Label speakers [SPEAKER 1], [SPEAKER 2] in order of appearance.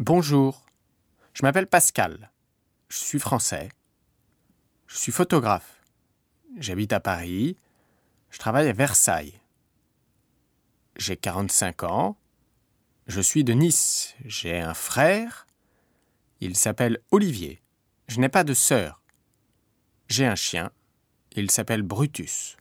[SPEAKER 1] Bonjour, je m'appelle Pascal. Je suis français. Je suis photographe. J'habite à Paris. Je travaille à Versailles. J'ai 45 ans. Je suis de Nice. J'ai un frère. Il s'appelle Olivier. Je n'ai pas de sœur. J'ai un chien. Il s'appelle Brutus.